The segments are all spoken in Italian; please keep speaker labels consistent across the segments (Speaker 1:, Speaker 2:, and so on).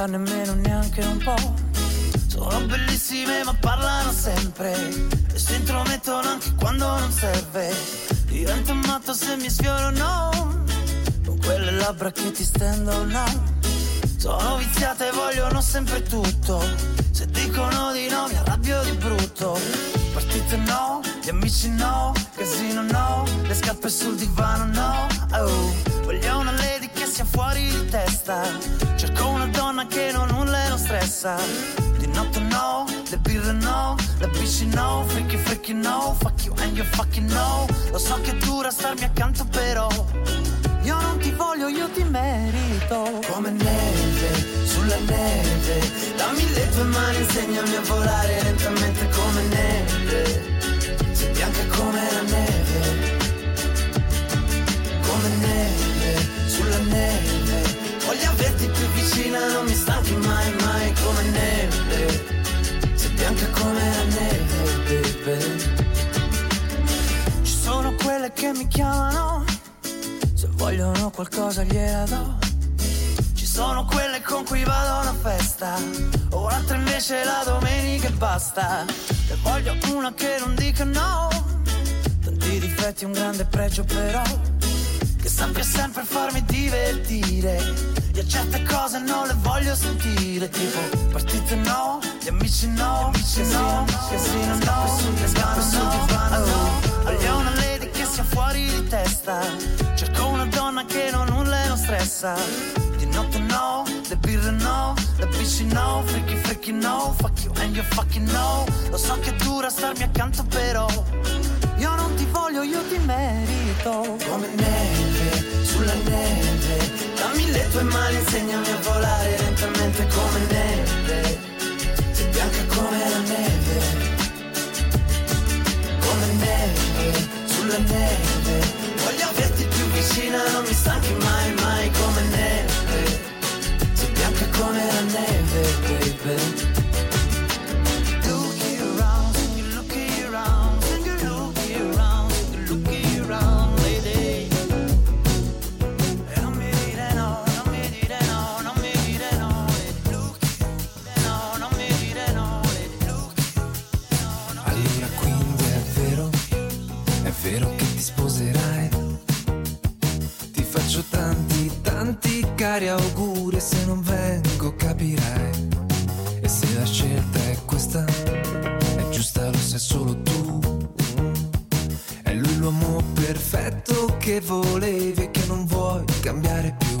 Speaker 1: fa nemmeno neanche un po'. Sono bellissime ma parlano sempre e si intromettono anche quando non serve. Divento matto se mi sfiorano con quelle labbra che ti stendono. Sono viziate e vogliono sempre tutto. Se dicono di no mi arrabbio di brutto. Partite no, gli amici no, casino no, le scarpe sul divano no. Oh, voglio una lady che sia fuori di testa. Cerco una donna che non nulla non stressa. Di notte no, le birre no, le bici no, freaky freaky no, fuck you and you fucking no. Lo so che dura starmi accanto però. Io non ti voglio, io ti merito. Come neve, sulla neve. Dammi le tue mani, insegnami a volare lentamente come neve. Sei bianca come la neve. Come neve, sulla neve. Voglio averti più vicina, non mi stanchi mai, mai come neve. Sei bianca come la neve, baby. Ci sono quelle che mi chiamano se vogliono qualcosa gliela do. Ci sono quelle con cui vado a una festa, o un'altra invece la domenica e basta. E voglio una che non dica no. Tanti difetti, un grande pregio però. Che sappia sempre farmi divertire. Io certe cose non le voglio sentire, tipo partite no, gli amici no, amici no, casino no, le scarpe sul divano no. Voglio una lady che sia fuori di testa. Cerco una donna che non nulla e non stressa. Di notte no, le birre no, le bici no, freaky freaky no, fuck you and you fucking no. Lo so che dura starmi accanto però. Io non ti voglio, io ti merito. Come neve, sulla neve. Dammi le tue mani, insegnami a volare lentamente come neve. Sei bianca come la neve. Come neve, sulla neve. Voglio averti più vicina, non mi stanchi mai, mai come neve. Sei bianca come la neve, baby.
Speaker 2: Cari auguri e se non vengo capirai. E se la scelta è questa, è giusta lo sai solo tu. È lui l'uomo perfetto che volevi e che non vuoi cambiare più.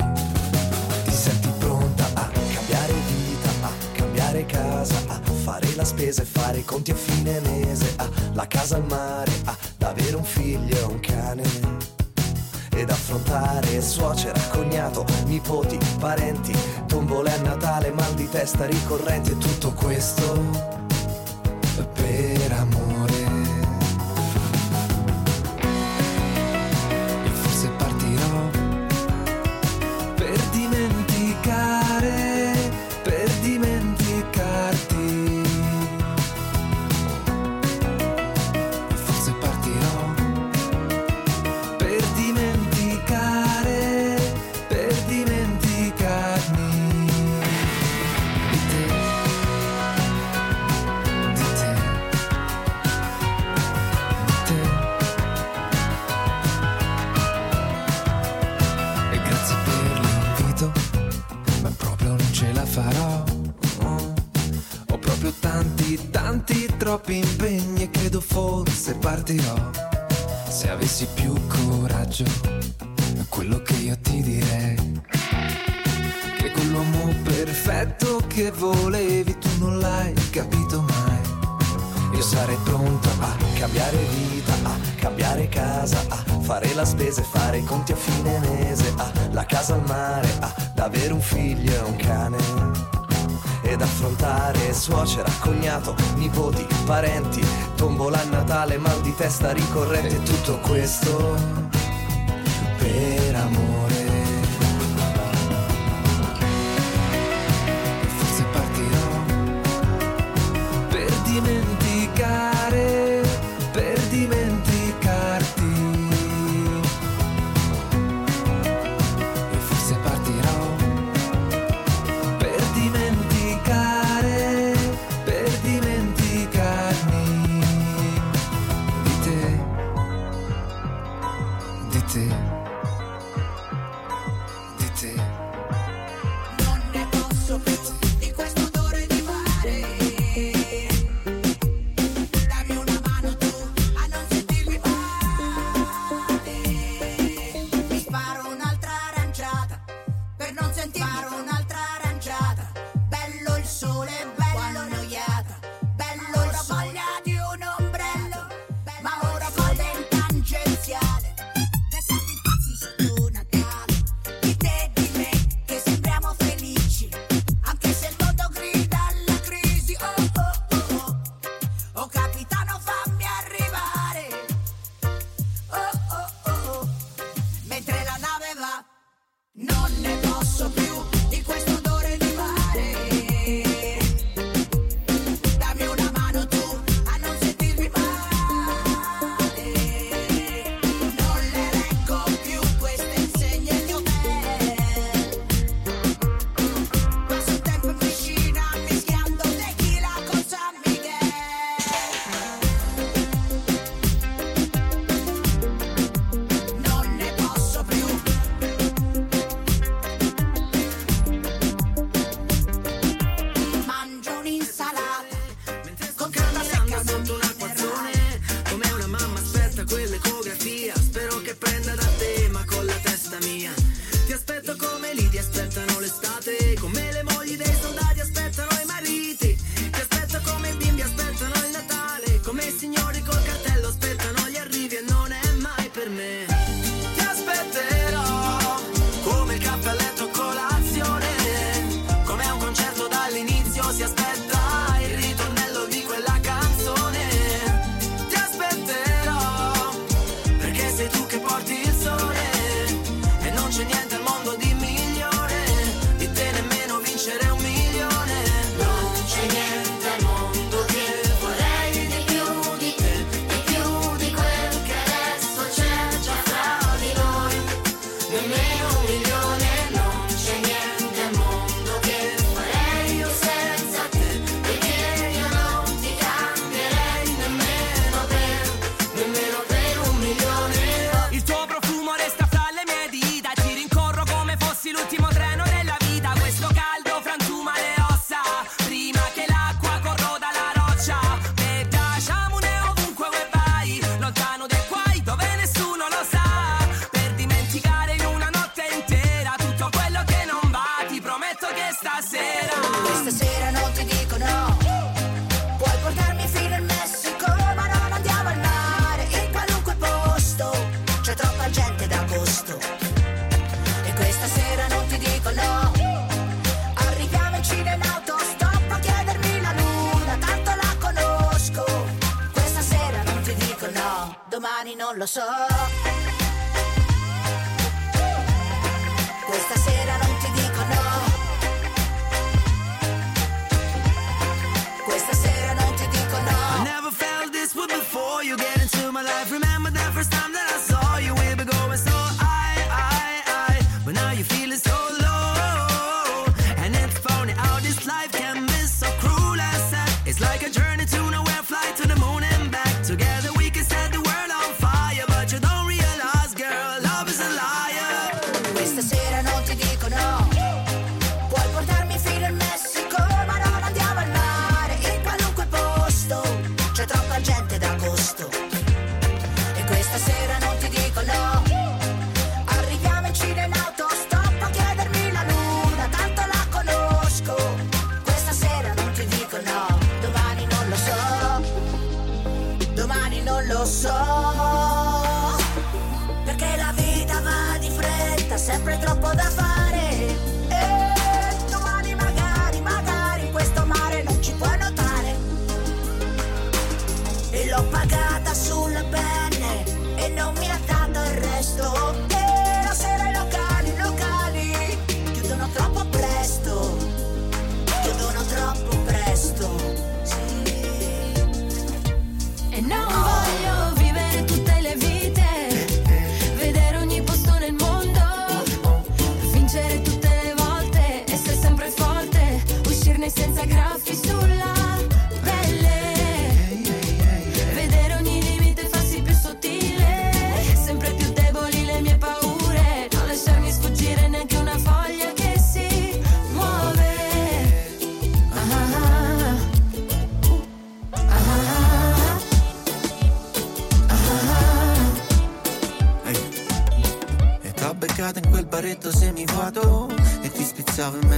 Speaker 2: Ti senti pronta a cambiare vita, a cambiare casa, a fare la spesa e fare i conti a fine mese, a la casa al mare, ad avere un figlio e un cane. Ed affrontare suocera, cognato, nipoti, parenti, tombole a Natale, mal di testa ricorrenti e tutto questo per amore. Avessi più coraggio, è quello che io ti direi. Che quell'uomo perfetto che volevi tu non l'hai capito mai. Io sarei pronto a cambiare vita, a cambiare casa, a fare la spesa e fare i conti a fine mese, a la casa al mare, ad avere un figlio e un cane. Ed affrontare. Suocera, cognato, nipoti, parenti, tombola a Natale, mal di testa ricorrente, tutto questo per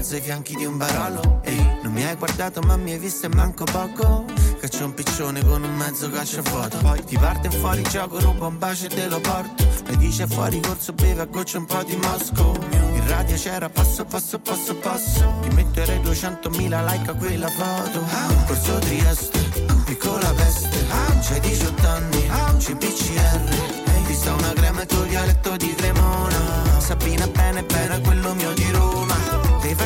Speaker 3: mezzo ai fianchi di un barolo. Ehi, non mi hai guardato ma mi hai visto e manco poco. Caccio un piccione con un mezzo calcio a vuoto. Poi ti parte fuori gioco, rubo un bacio e te lo porto. Lei dice fuori corso, beve a goccia un po' di Mosco. In radio c'era passo, passo, passo, passo. Ti metterei 200.000 like a quella foto. Corso Trieste, piccola veste. C'hai 18 anni, CPCR Ti sta una crema e tuo dialetto di Cremona. Sabina bene, bene, quello mio di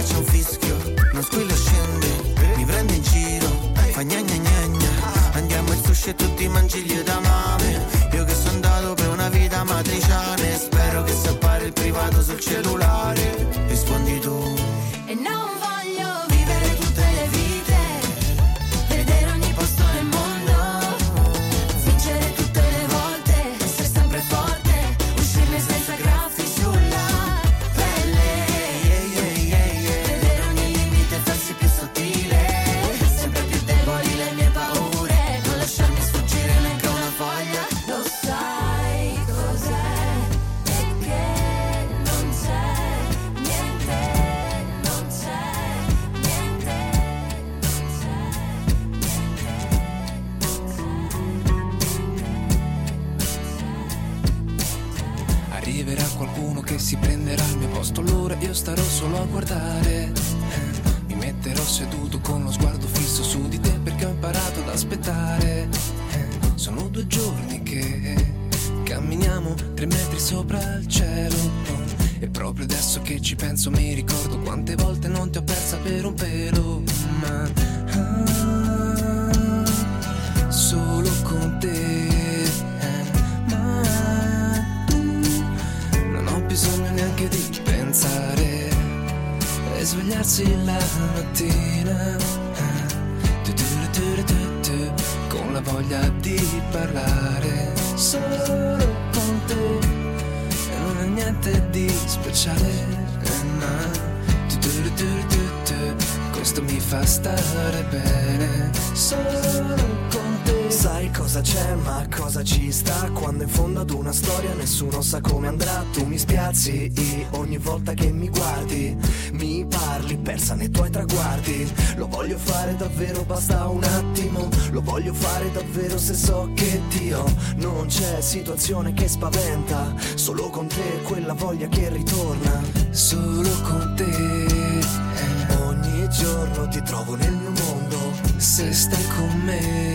Speaker 3: faccia un fischio, non squillo scende, mi prende in giro, fa gna gna gna gna. Andiamo in sushi e tutti mangi gli edamame, io che sono andato per una vita matriciana spero che si appare il privato sul cellulare.
Speaker 2: pensa nei tuoi traguardi. Lo voglio fare davvero, basta un attimo. Lo voglio fare davvero se so che Dio non c'è situazione che spaventa. Solo con te quella voglia che ritorna.
Speaker 4: Solo con te.
Speaker 2: Ogni giorno ti trovo nel mio mondo.
Speaker 4: Se stai con me,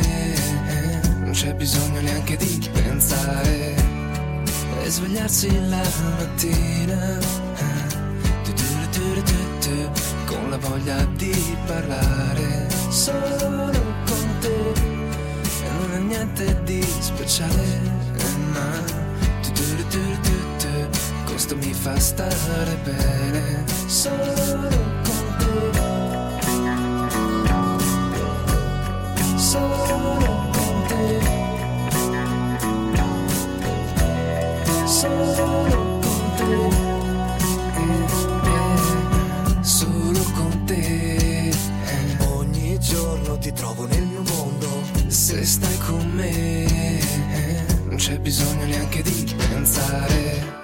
Speaker 4: non
Speaker 5: c'è bisogno neanche di pensare. E svegliarsi la mattina voglia di parlare. Solo con te e non è niente di speciale. Ma tu tu tu tu questo mi fa stare bene. Solo con te. Solo con te. Solo con te.
Speaker 6: ti trovo nel mio mondo.
Speaker 5: Se stai con me, non c'è bisogno neanche di pensare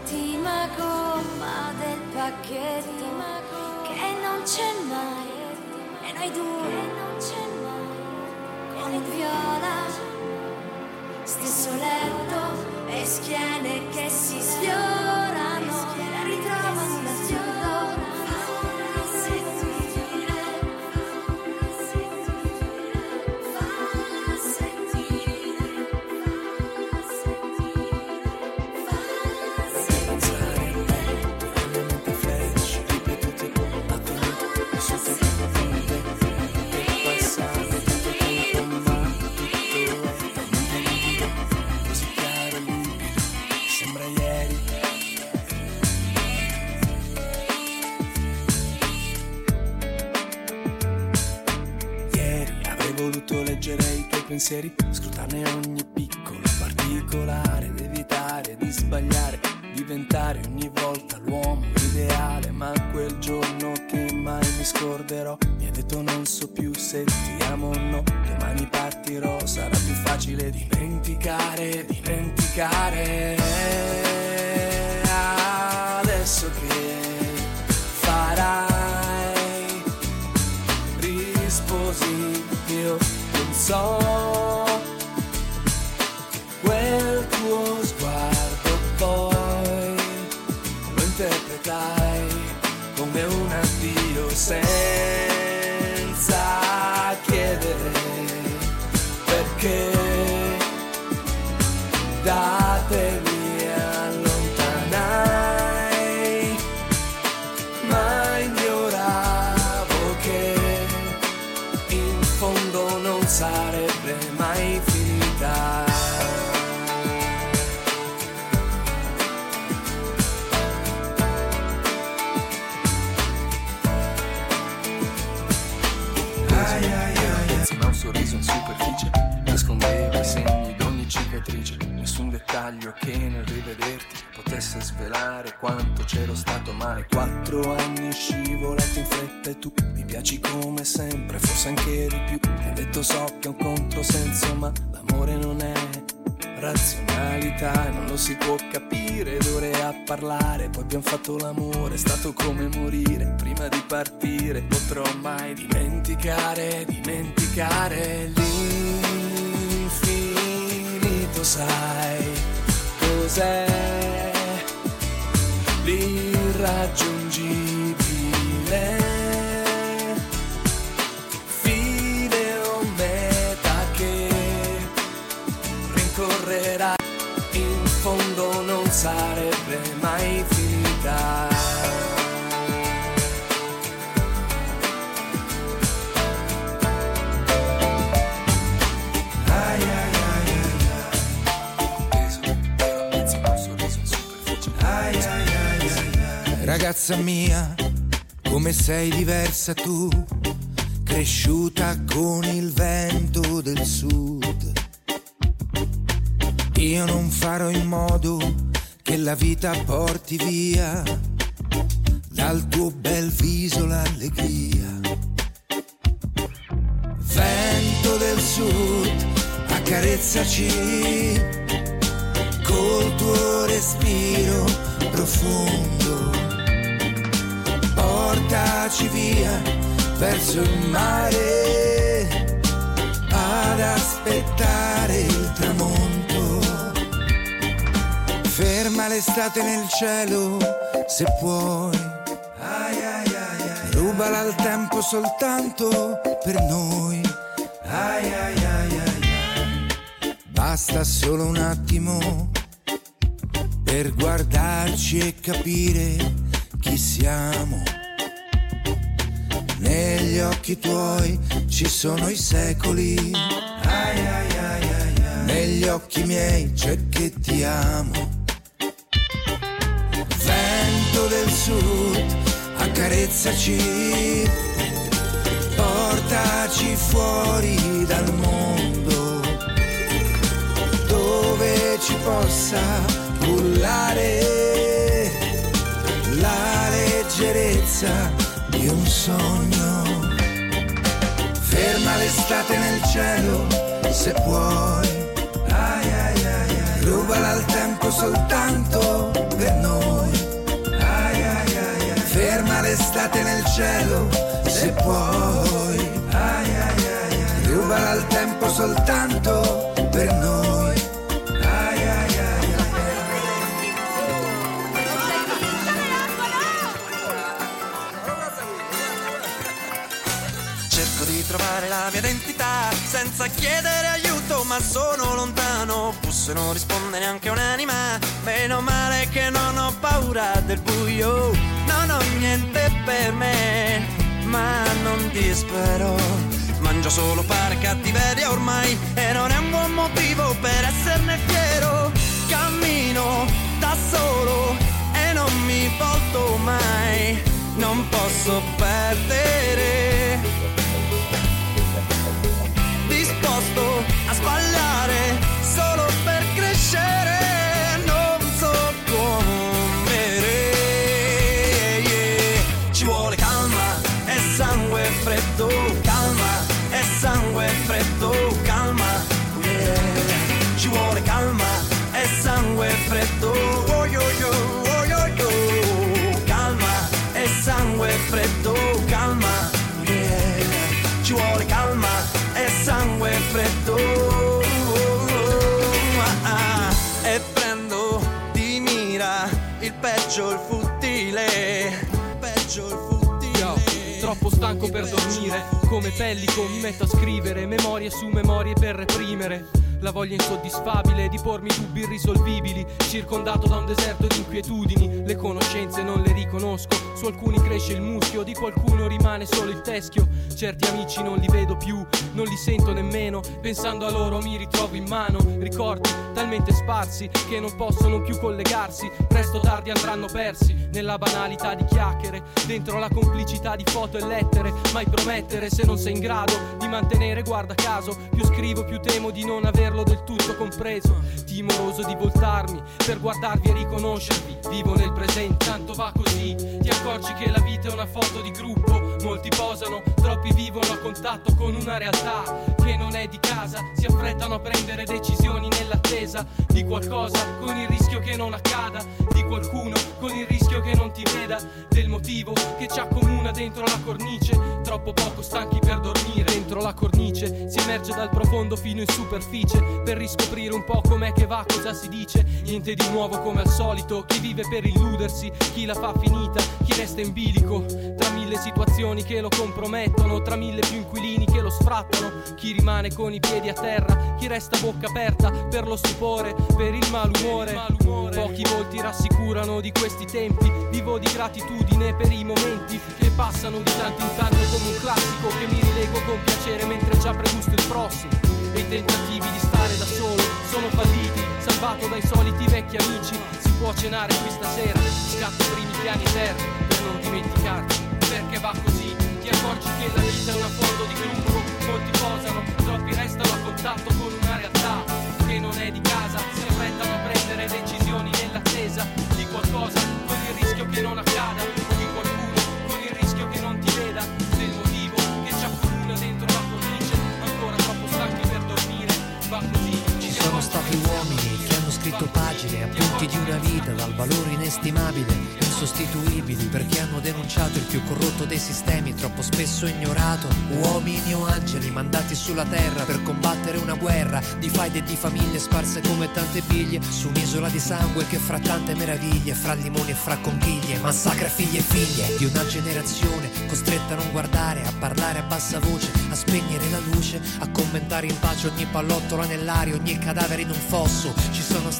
Speaker 7: l'ultima gomma del pacchetto che non c'è mai. E noi due non c'è mai. Con il viola stesso letto e schiene che si
Speaker 6: sfiora. misericordia. anni scivolati in fretta e tu mi piaci come sempre, forse anche di più. Mi ha detto so che è un controsenso, ma l'amore non è razionalità, non lo si può capire, d'ore a parlare, poi abbiamo fatto l'amore, è stato come morire, prima di partire potrò mai dimenticare, dimenticare l'infinito, sai
Speaker 2: cos'è? l'irraggiungimento. Sarebbe mai finita. Ai.
Speaker 8: Ragazza mia, come sei diversa tu, cresciuta con il vento del sud. Io non farò in modo che la vita porti via dal tuo bel viso l'allegria. Vento del sud, accarezzaci col tuo respiro profondo. Portaci via verso il mare ad aspettare il tramonto. Ferma l'estate nel cielo se puoi. Ai, ai, ai, Rubala il tempo soltanto per noi. Basta solo un attimo per guardarci e capire chi siamo. Negli occhi tuoi ci sono i secoli. Negli occhi miei c'è che ti amo. Vento del sud, accarezzaci, portaci fuori dal mondo, dove ci possa cullare la leggerezza di un sogno. Ferma l'estate nel cielo, se puoi. Rubala il tempo soltanto L'estate nel cielo, se puoi. Ai, ai, ai, ai. Rubala il tempo soltanto per noi. Ai, ai, ai, ai.
Speaker 9: Cerco di trovare la mia identità senza chiedere aiuto, ma sono lontano. Busso e non risponde neanche un'anima. Meno male che non ho paura del buio. Non ho niente per me, ma non dispero. Mangio solo pane cattiveria ormai e non è un buon motivo per esserne fiero. Cammino da solo e non mi volto mai. Non posso perdere disposto a sbagliare peggio il futile peggio il futile
Speaker 10: Yo, troppo stanco per dormire Come pellico mi metto a scrivere Memorie su memorie per reprimere la voglia insoddisfabile di pormi dubbi irrisolvibili Circondato da un deserto di inquietudini. Le conoscenze non le riconosco Su alcuni cresce il muschio Di qualcuno rimane solo il teschio. Certi amici non li vedo più Non li sento nemmeno Pensando a loro mi ritrovo in mano. Ricordi talmente sparsi Che non possono più collegarsi Presto o tardi andranno persi Nella banalità di chiacchiere Dentro la complicità di foto e lettere. Mai promettere se non sei in grado Di mantenere guarda caso Più scrivo più temo di non averlo del tutto compreso. Timoroso di voltarmi Per guardarvi e riconoscervi. Vivo nel presente Tanto va così. Ti accorgi che la vita è una foto di gruppo. Molti posano Troppi vivono a contatto con una realtà Che non è di casa. Si affrettano a prendere decisioni nell'attesa Di qualcosa Con il rischio che non accada Di qualcuno Con il rischio che non ti veda Del motivo che ci accomuna dentro la cornice. Troppo poco stanchi per dormire Dentro la cornice Si emerge dal profondo fino in superficie felice per riscoprire un po' com'è che va, cosa si dice. Niente di nuovo come al solito, chi vive per illudersi, chi la fa finita, chi resta in bilico. Tra mille situazioni che lo compromettono, tra mille più inquilini che lo sfrattano, chi rimane con i piedi a terra, chi resta bocca aperta per lo stupore, per il malumore. Pochi volti rassicurano di questi tempi, vivo di gratitudine per i momenti che passano di tanto in tanto come un classico che mi rilego con piacere mentre già pregusto il prossimo. E i tentativi di stare da solo sono falliti, salvato dai soliti vecchi amici. Si può cenare qui stasera, scatto i primi piani terra per non dimenticarti. Perché va così, ti accorgi che la vita è una foto di gruppo, molti posano, troppi restano a contatto con una realtà che non è di casa, si affrettano a prendere decisioni nell'attesa di qualcosa, con il rischio che non accada,
Speaker 11: scritto pagine, appunti di una vita dal valore inestimabile, insostituibili, perché hanno denunciato il più corrotto dei sistemi, troppo spesso ignorato. Uomini o angeli mandati sulla terra per combattere una guerra di faide e di famiglie sparse come tante biglie su un'isola di sangue che fra tante meraviglie, fra limoni e fra conchiglie, massacra figli e figlie di una generazione costretta a non guardare, a parlare a bassa voce, a spegnere la luce, a commentare in pace ogni pallottola nell'aria, ogni cadavere in un fosso. Ci sono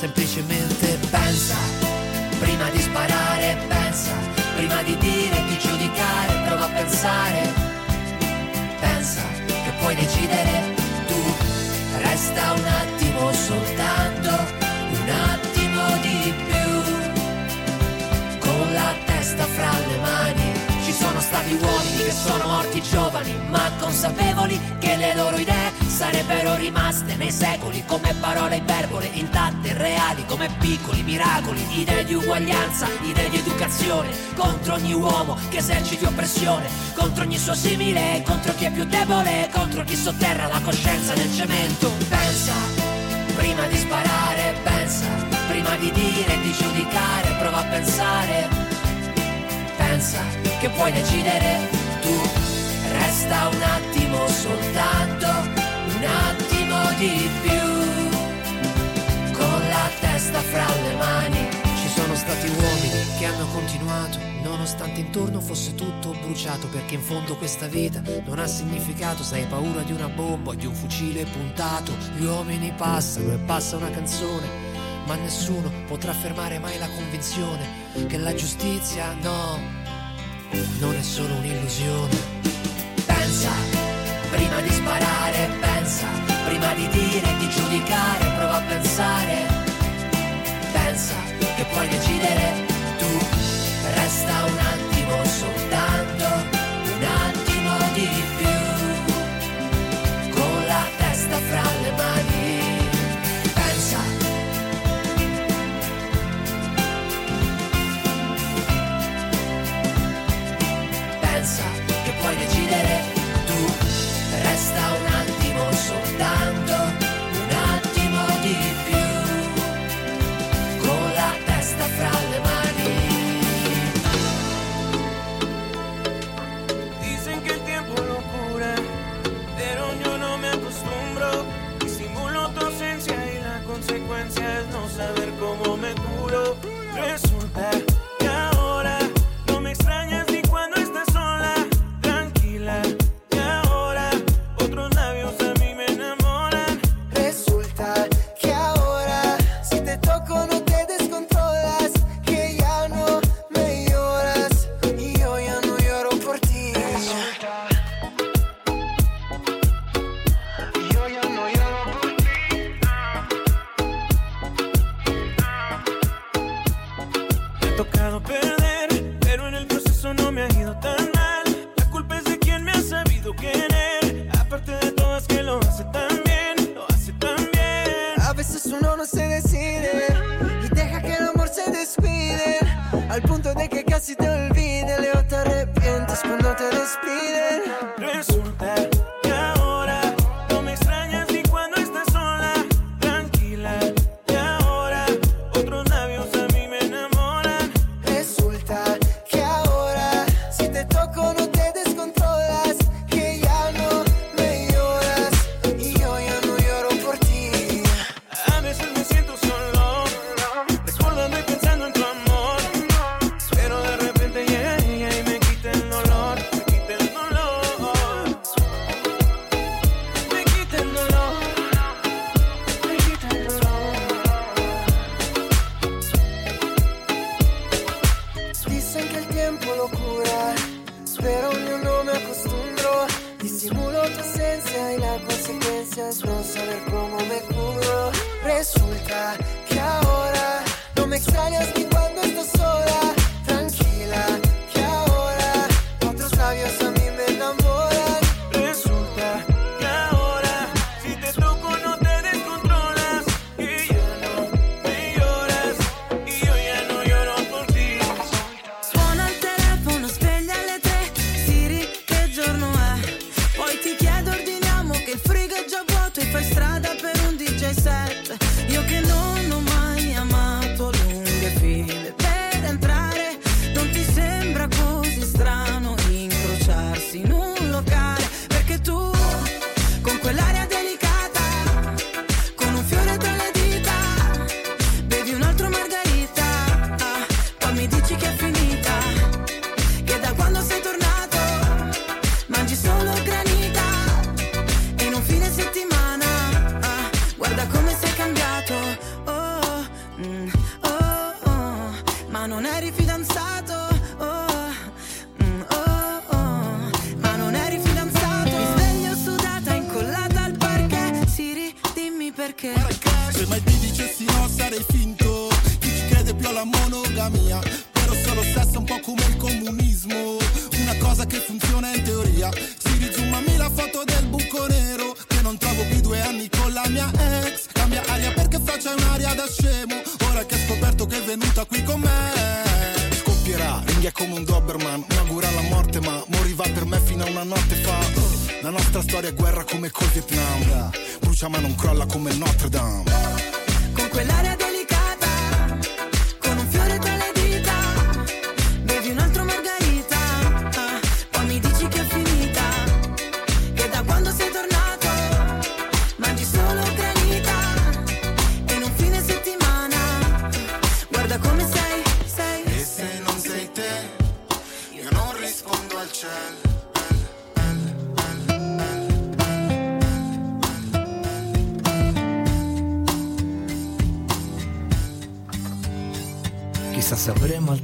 Speaker 11: Semplicemente pensa, prima di sparare, pensa, prima di dire, di giudicare, prova a pensare. Pensa che puoi decidere tu, resta un attimo soltanto, un attimo di più con la testa fra le mani. Ci sono stati uomini che sono morti giovani, ma consapevoli che le loro idee sarebbero rimaste nei secoli come parole iperbole, intatte, reali, come piccoli miracoli, idee di uguaglianza, idee di educazione, contro ogni uomo che eserciti oppressione, contro ogni suo simile, contro chi è più debole, contro chi sotterra la coscienza nel cemento. Pensa, prima di sparare, pensa, prima di dire, di giudicare, prova a pensare pensa che puoi decidere tu. Resta un attimo soltanto, un attimo di più, con la testa fra le mani. Ci sono stati uomini che hanno continuato, nonostante intorno fosse tutto bruciato, perché in fondo questa vita non ha significato se hai paura di una bomba o di un fucile puntato. Gli uomini passano e passa una canzone ma nessuno potrà fermare mai la convinzione che la giustizia no, non è solo un'illusione. Pensa, prima di sparare, pensa, prima di dire, di giudicare, prova a pensare. Pensa che puoi decidere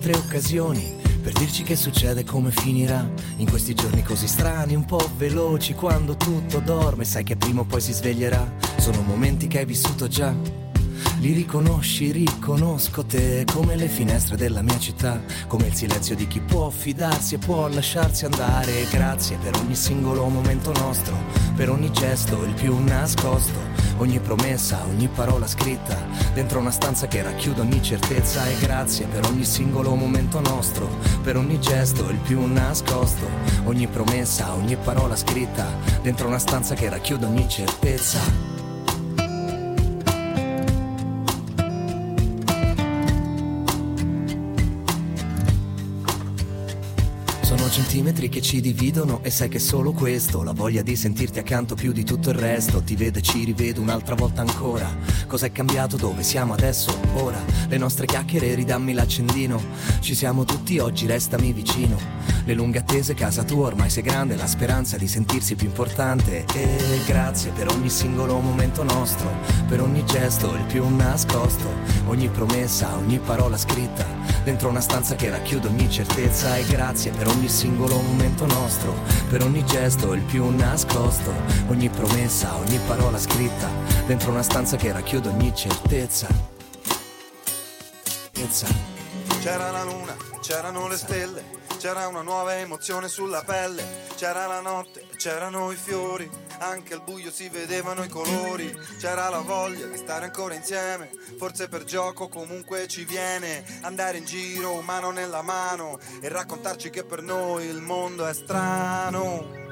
Speaker 2: altre occasioni per dirci che succede e come finirà. In questi giorni così strani, un po' veloci, quando tutto dorme, sai che prima o poi si sveglierà. Sono momenti che hai vissuto già. Li riconosci, riconosco te come le finestre della mia città, come il silenzio di chi può fidarsi e può lasciarsi andare. Grazie per ogni singolo momento nostro, per ogni gesto, il più nascosto, ogni promessa, ogni parola scritta, dentro una stanza che racchiude ogni certezza. E grazie per ogni singolo momento nostro, per ogni gesto, il più nascosto, ogni promessa, ogni parola scritta, dentro una stanza che racchiude ogni certezza. Centimetri che ci dividono e sai che solo questo, la voglia di sentirti accanto più di tutto il resto, ti vedo e ci rivedo un'altra volta ancora. Cos'è cambiato? Dove siamo adesso? Ora, le nostre chiacchiere, ridammi l'accendino. Ci siamo tutti oggi, restami vicino. Le lunghe attese, casa tua ormai sei grande, la speranza di sentirsi più importante. E grazie per ogni singolo momento nostro, per ogni gesto, il più nascosto, ogni promessa, ogni parola scritta, dentro una stanza che racchiude ogni certezza. E grazie per ogni singolo momento nostro, per ogni gesto, il più nascosto, ogni promessa, ogni parola scritta, dentro una stanza che racchiude ogni certezza. Certezza.
Speaker 12: C'era la luna, c'erano le stelle, c'era una nuova emozione sulla pelle, c'era la notte, c'erano i fiori, anche al buio si vedevano i colori, c'era la voglia di stare ancora insieme, forse per gioco comunque ci viene, andare in giro mano nella mano e raccontarci che per noi il mondo è strano.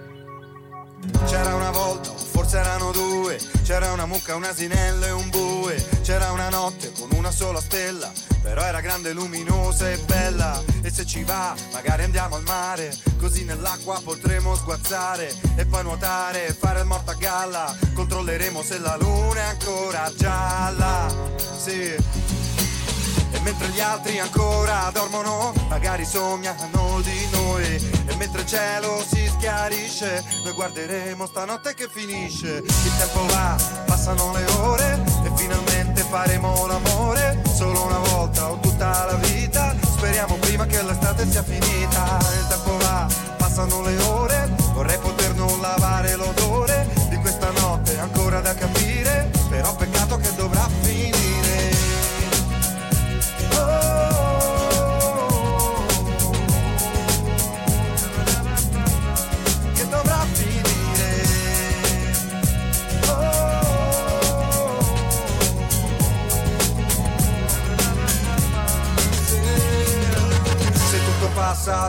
Speaker 12: C'era una volta, forse erano due, c'era una mucca, un asinello e un bue, c'era una notte con una sola stella, però era grande, luminosa e bella, e se ci va magari andiamo al mare, così nell'acqua potremo sguazzare e poi nuotare e fare il morto a galla, controlleremo se la luna è ancora gialla, sì. Mentre gli altri ancora dormono, magari sognano di noi. E mentre il cielo si schiarisce, noi guarderemo stanotte che finisce. Il tempo va, passano le ore e finalmente faremo l'amore. Solo una volta o tutta la vita. Speriamo prima che l'estate sia finita.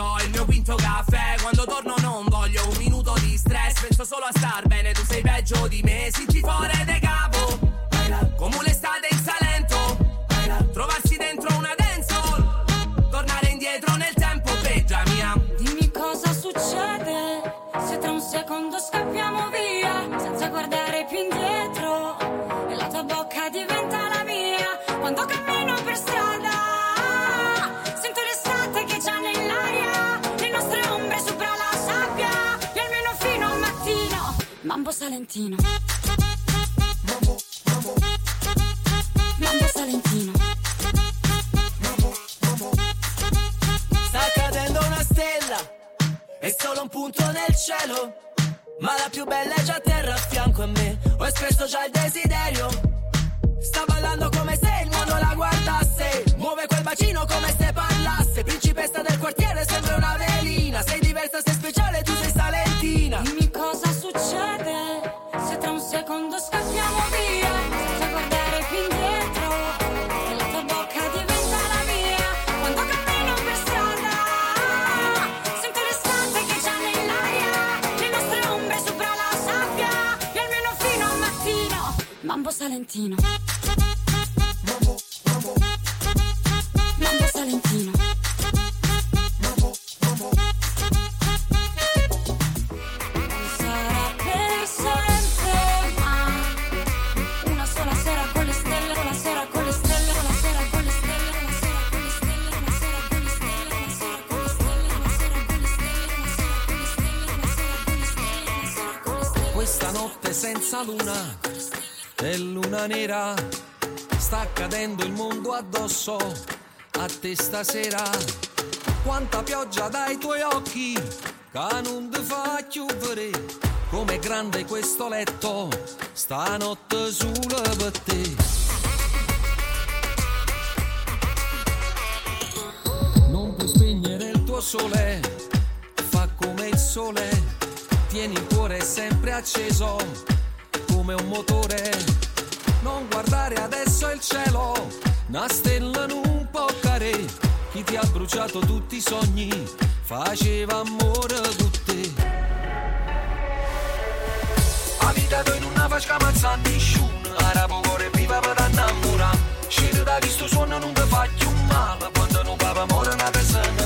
Speaker 13: c'ho, il mio quinto caffè, quando torno non voglio un minuto di stress, penso solo a star bene, tu sei peggio di me, sinti fuori nel cielo. Ma la più bella è già terra a fianco a me. Ho espresso già il desiderio. Sta ballando come se il mondo la guardasse. Muove quel bacino come se parlasse. Principessa del quartiere, sembra una velina. Sei diversa, sei speciale, tu sei salentina.
Speaker 14: Dimmi cosa succede se tra un secondo scappiamo mambo salentino mambo salentino sarà per sempre ma una sera con le stelle una sera con le stelle una sera con le stelle una sera con le stelle una sera con le stelle una sera con le stelle una sera con le stelle una sera con le stelle una sera con le stelle una sera con le stelle
Speaker 6: Questa notte senza luna e luna nera sta cadendo il mondo addosso a te stasera. Quanta pioggia dai tuoi occhi che non fa chiudere. Com'è grande questo letto stanotte solo per te. Non puoi spegnere il tuo sole, fa come il sole. Tieni il cuore sempre acceso come un motore. Non guardare adesso il cielo, una stella non può care. Chi ti ha bruciato tutti i sogni
Speaker 8: faceva amore a tutti. La vita in una vasca mazza nessuno, arabo cuore viva per innamorare. Scena da questo suono non ti faccio male, quando non pava muore una persona.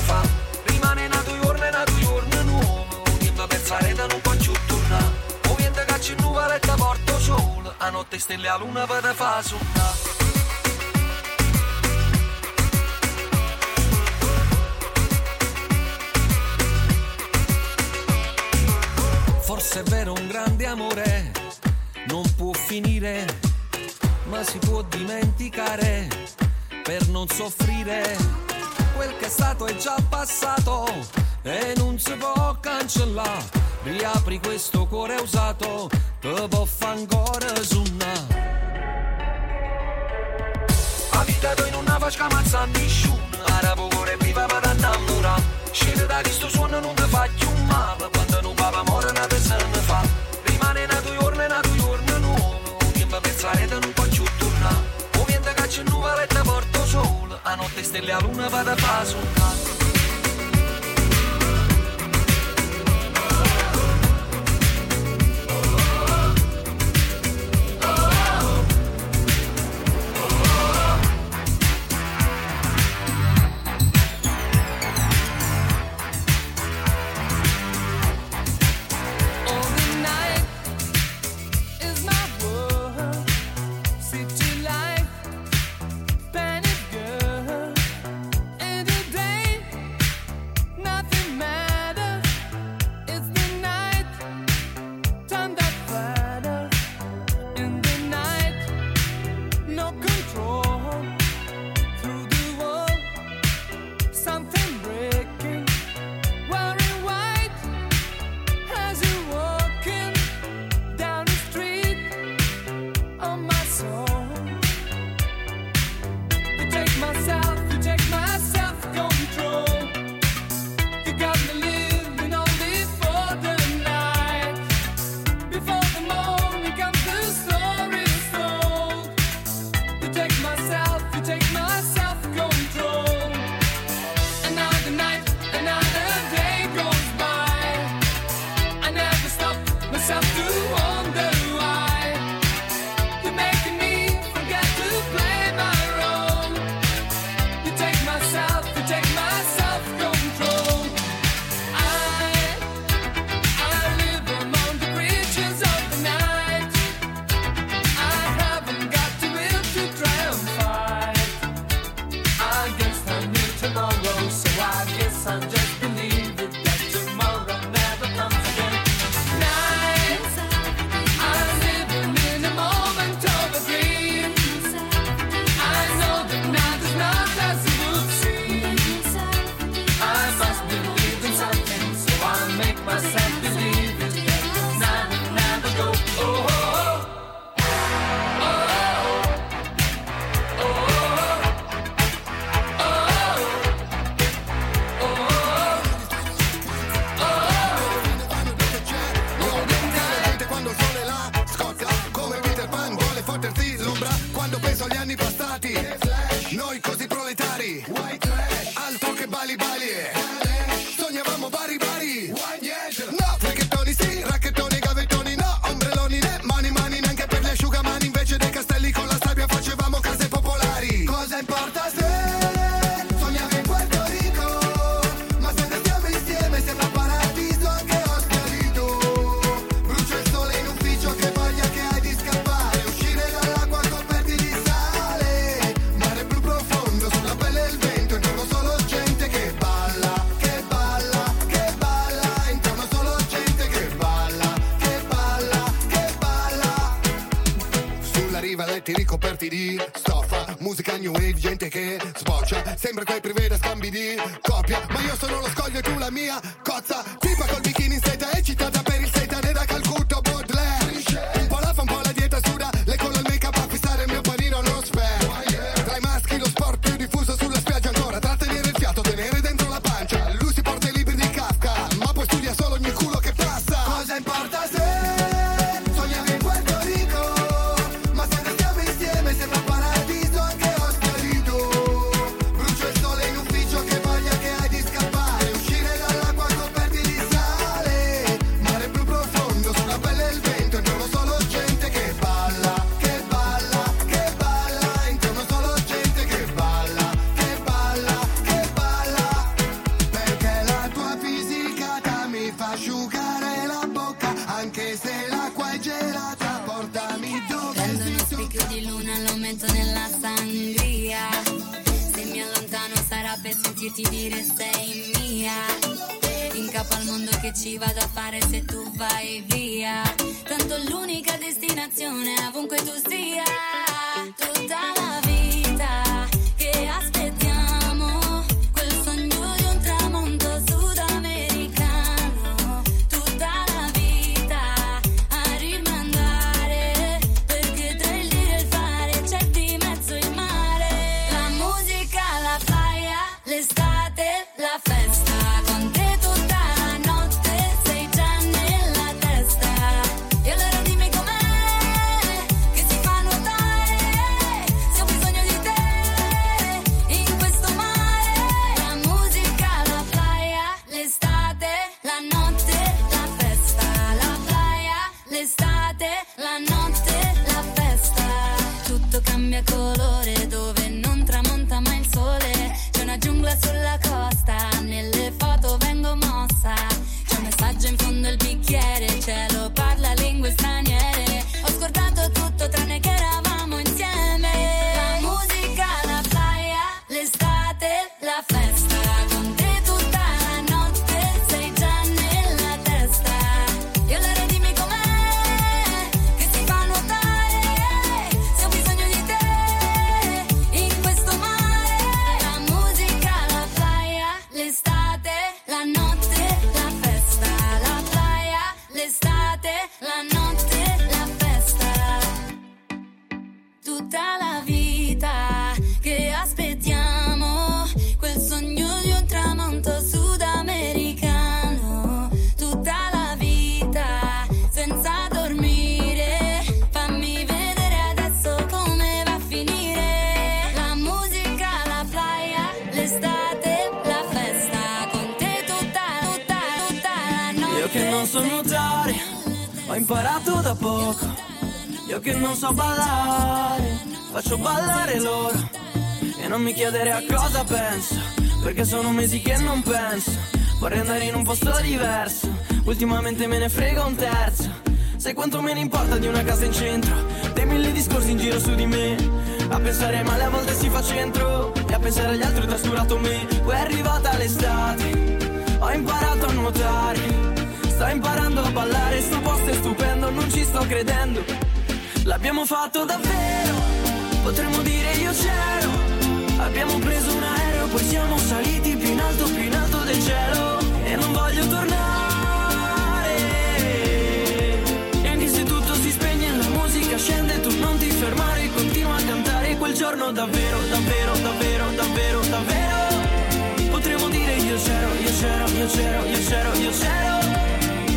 Speaker 8: A notte stelle a luna per fa sonna Forse è vero un grande amore non può finire, ma si può dimenticare per non soffrire. Quel che è stato è già passato e non si può cancellare. Riapri questo cuore usato Të bo fangore zuna Avita dojnë una vashka mazza nishuna Arabo gore piva vada innamora Scende da questo suono non ti faccio male Quando non va amore una persona fa Rimane nato giorno e nato giorno nuovo Un tempo pensare te non faccio tornare Un vento che c'è nuvole e te porto solo A notte stelle a luna vado a
Speaker 15: fare sul canto se
Speaker 16: Io che non so nuotare, ho imparato da poco. Io che non so ballare, faccio ballare loro. E non mi chiedere a cosa penso, perché sono mesi che non penso. Vorrei andare in un posto diverso, ultimamente me ne frega un terzo. Sai quanto me ne importa di una casa in centro, dei mille discorsi in giro su di me. A pensare male a volte si fa centro, e a pensare agli altri ho trascurato me. Poi è arrivata l'estate, ho imparato a nuotare. Sto imparando a ballare, sto posto è stupendo, non ci sto credendo. L'abbiamo fatto davvero, potremmo dire io c'ero. Abbiamo preso un aereo, poi siamo saliti più in alto, più in alto del cielo. E non voglio tornare. E anche se tutto si spegne, la musica scende, tu non ti fermare, continua a cantare quel giorno davvero, davvero, davvero, davvero, davvero. Potremmo dire io c'ero, io c'ero, io c'ero, io c'ero, io c'ero.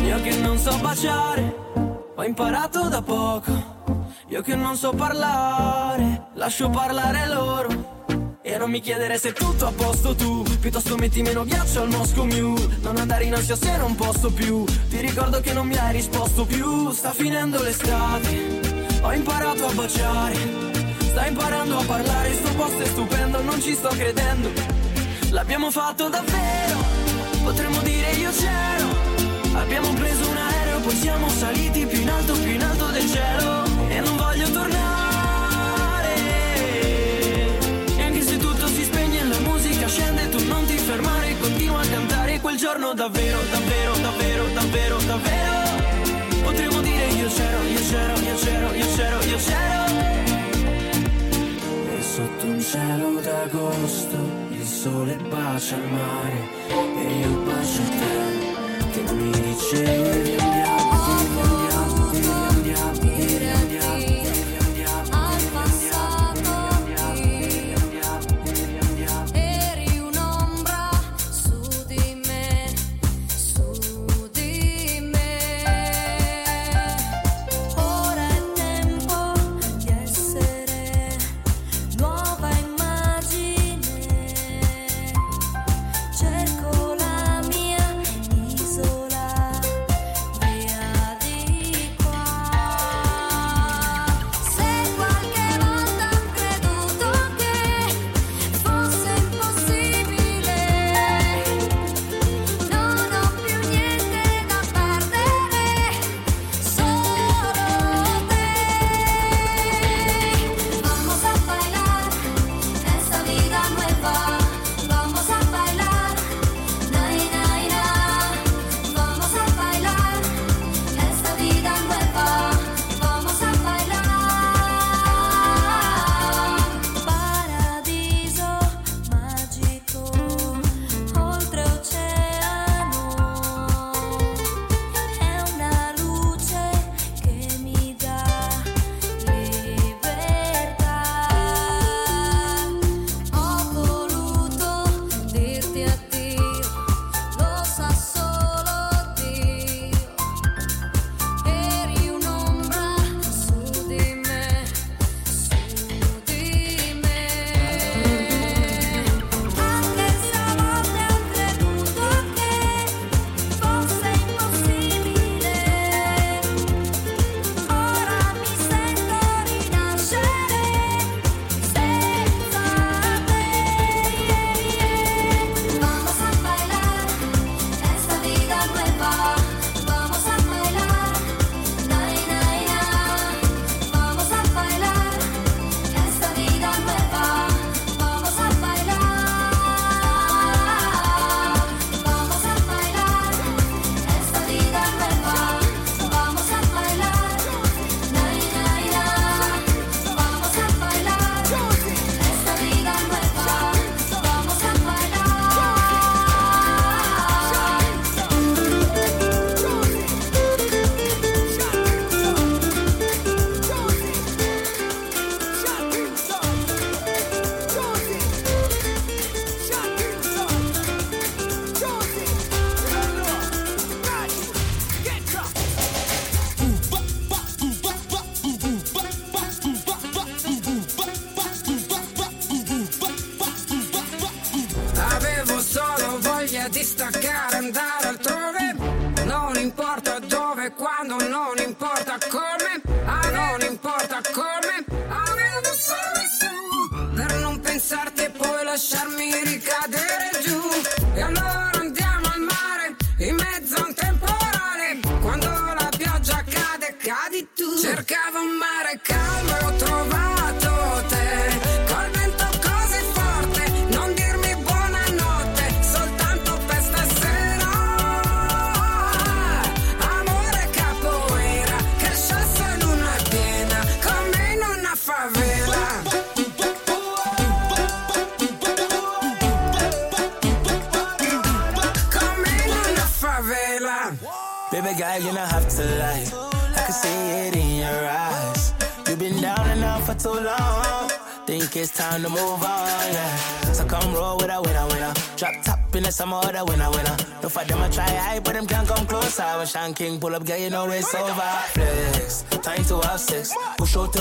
Speaker 16: Io che non so baciare, ho imparato da poco. Io che non so parlare, lascio parlare loro. E non mi chiedere se tutto a posto tu. Piuttosto metti meno ghiaccio al Moscow Mule Non andare in ansia se non posso più. Ti ricordo che non mi hai risposto più. Sta finendo l'estate Ho imparato a baciare. Sta imparando a parlare Sto posto è stupendo, non ci sto credendo. L'abbiamo fatto davvero Potremmo dire io c'ero Abbiamo preso un aereo Poi siamo saliti più in alto, più in alto del cielo. E non voglio tornare. E anche se tutto si spegne la musica scende Tu non ti fermare, continua a cantare Quel giorno davvero, davvero, davvero, davvero, davvero. Potremmo dire io c'ero, io c'ero, io c'ero, io c'ero, io c'ero. E sotto un cielo d'agosto Il sole bacia il mare E io bacio te Che mi dicevi andiamo,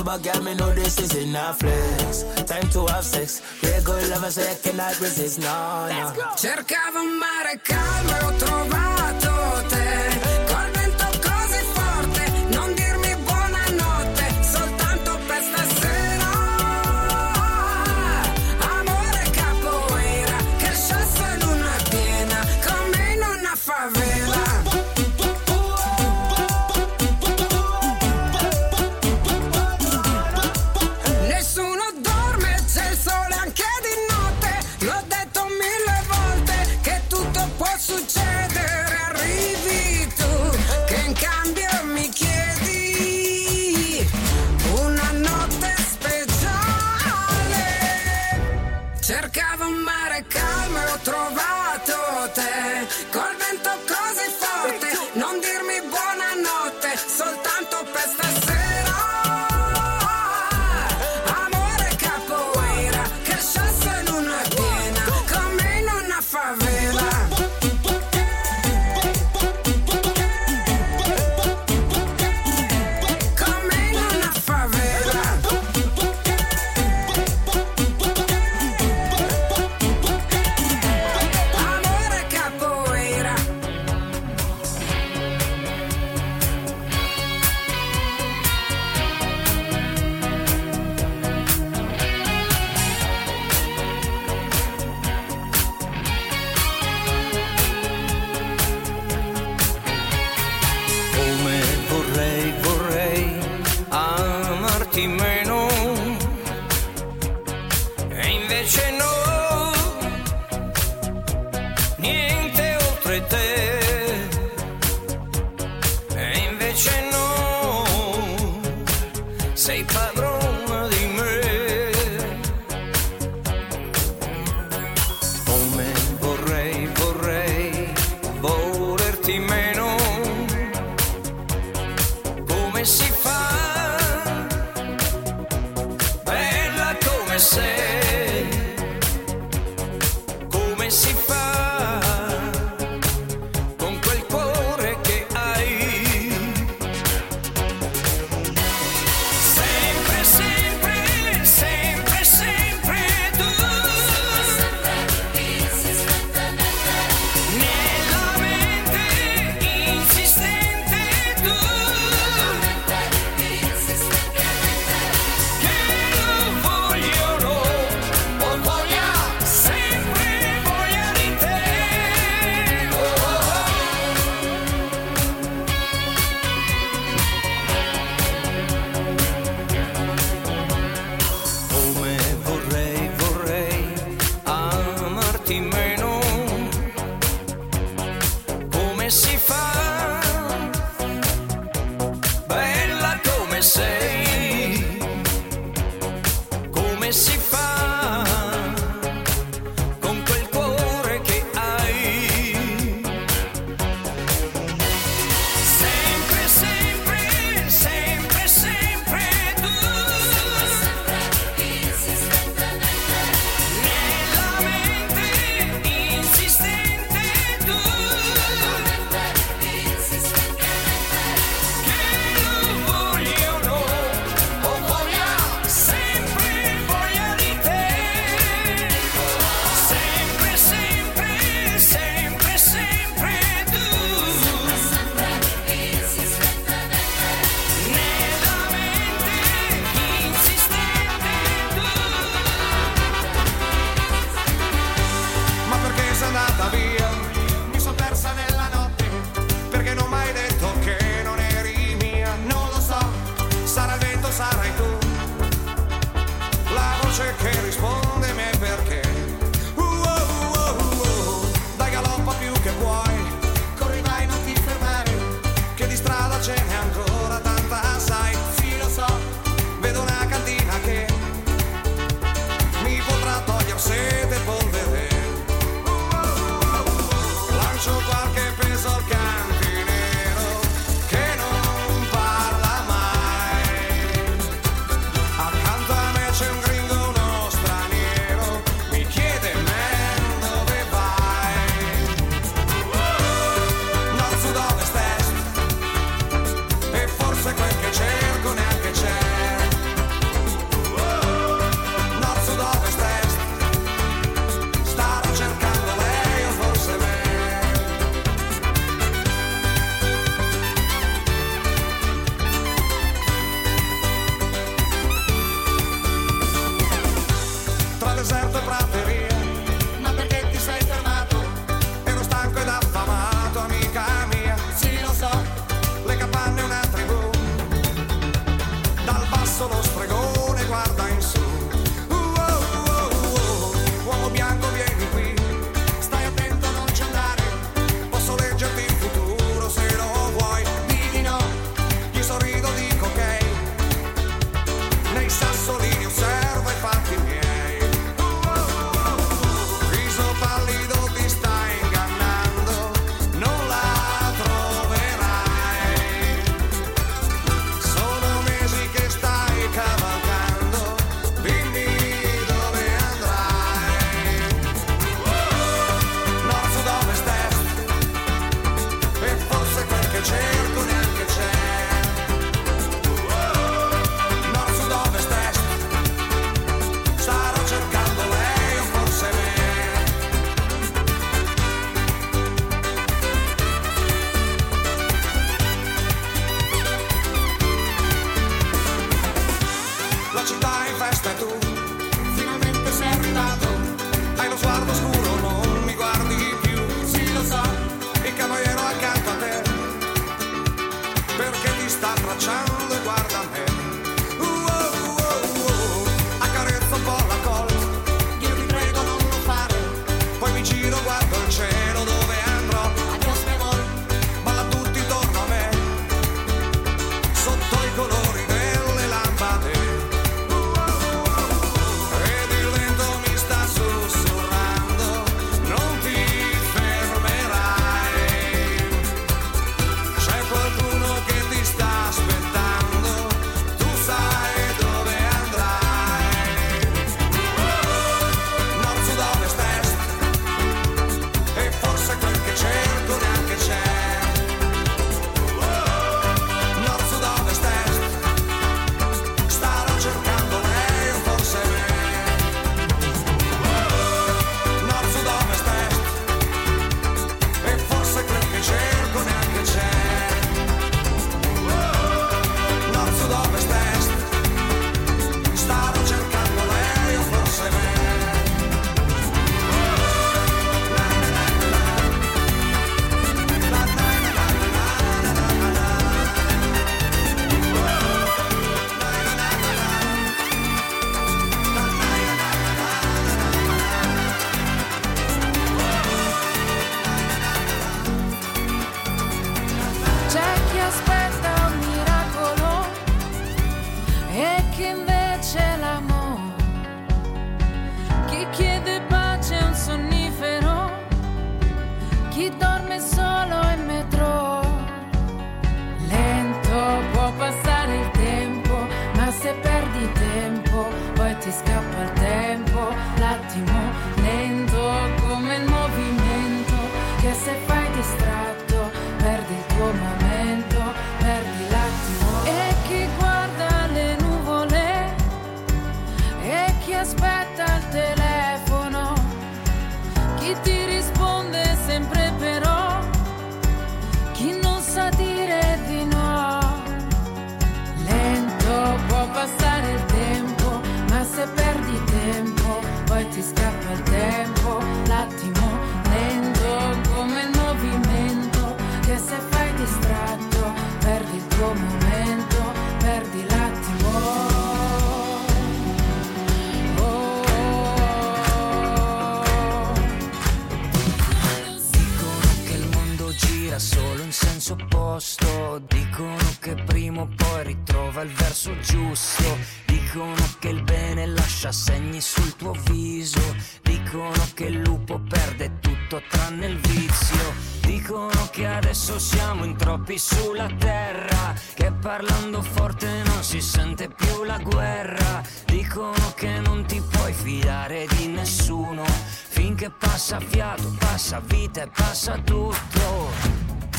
Speaker 17: But girl, me know this is enough flex. Time to have sex. Regular lover so I cannot resist, no, no
Speaker 18: Cercavo un mare calmo e
Speaker 19: esta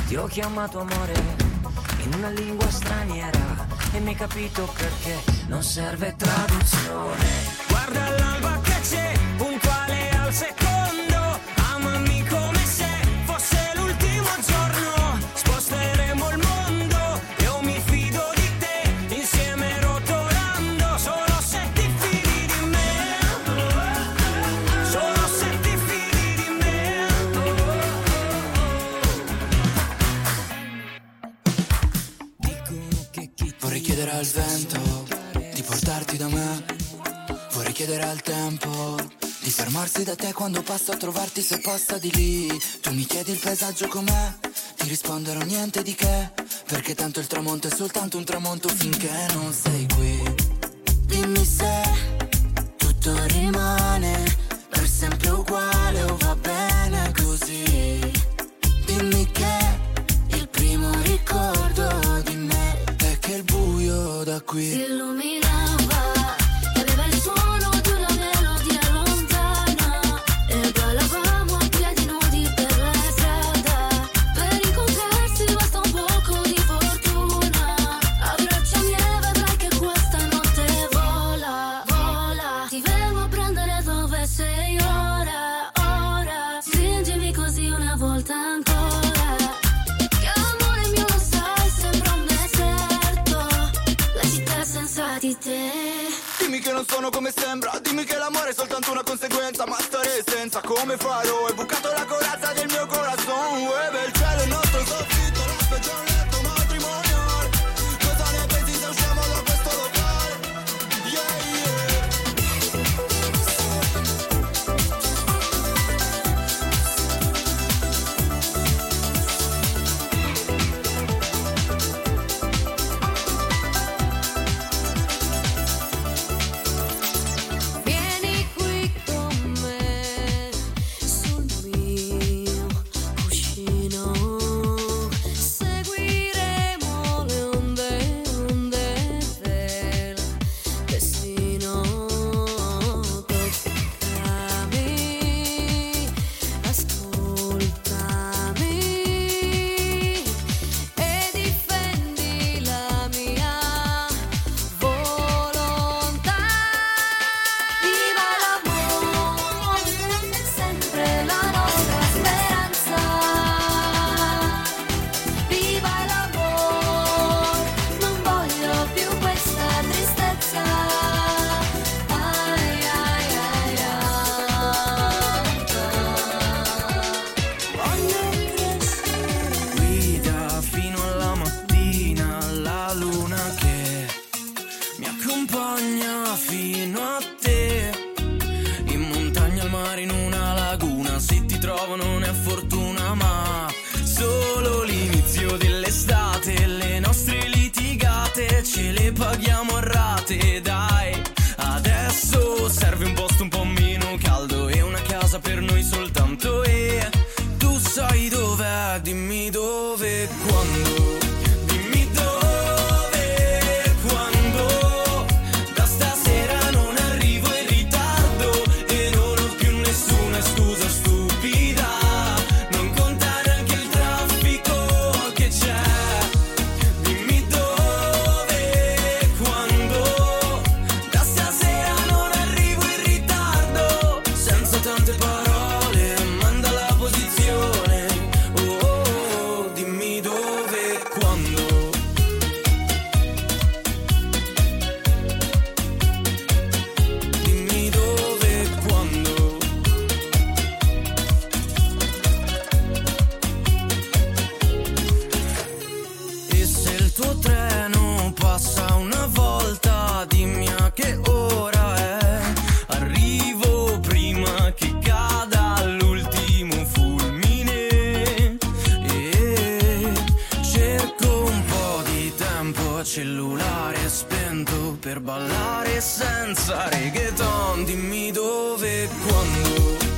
Speaker 19: Ti
Speaker 18: ho chiamato amore in una lingua straniera e mi hai capito perché non serve traduzione. Guarda l'alba
Speaker 20: Fermarsi da te quando passo a trovarti se passa di lì. Tu mi chiedi il paesaggio com'è Ti risponderò niente di che Perché tanto il tramonto è soltanto un tramonto finché non sei qui. Dimmi se tutto rimane Per sempre uguale o va bene così. Dimmi che il primo ricordo di me È che il buio da qui
Speaker 21: per ballare senza reggaeton,
Speaker 22: dimmi
Speaker 14: dove e quando.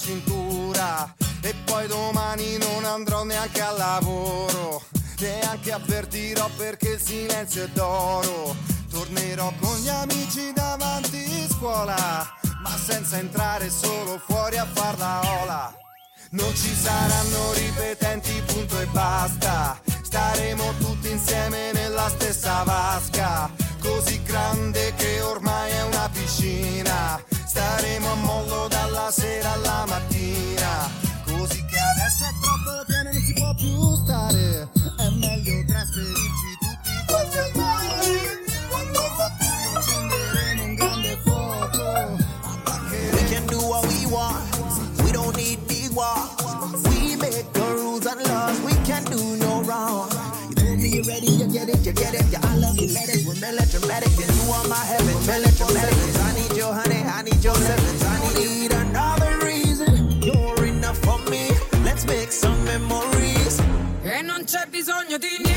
Speaker 12: cintura e poi domani non andrò neanche al lavoro, neanche avvertirò perché il silenzio è d'oro. Tornerò con gli amici davanti scuola, ma senza entrare solo fuori a far la ola. Non ci saranno ripetenti, punto e basta. Staremo tutti insieme nella stessa vasca, così grande che ormai è una piscina staremo a mollo dalla sera alla mattina. Così che adesso è troppo pieno, non si può più stare. È meglio trasferirci tutti quanti al mare. Quando fa buio accenderemo un grande fuoco.
Speaker 9: We can do what we want, we don't need big walls. you ready, you get it, you get it. Yeah, I love you, medic, we're melodramatic. And you are my heaven, melodramatic. I need your honey, I need your sevens. I need another reason. You're enough for me. Let's make some memories.
Speaker 18: E non c'è bisogno di niente.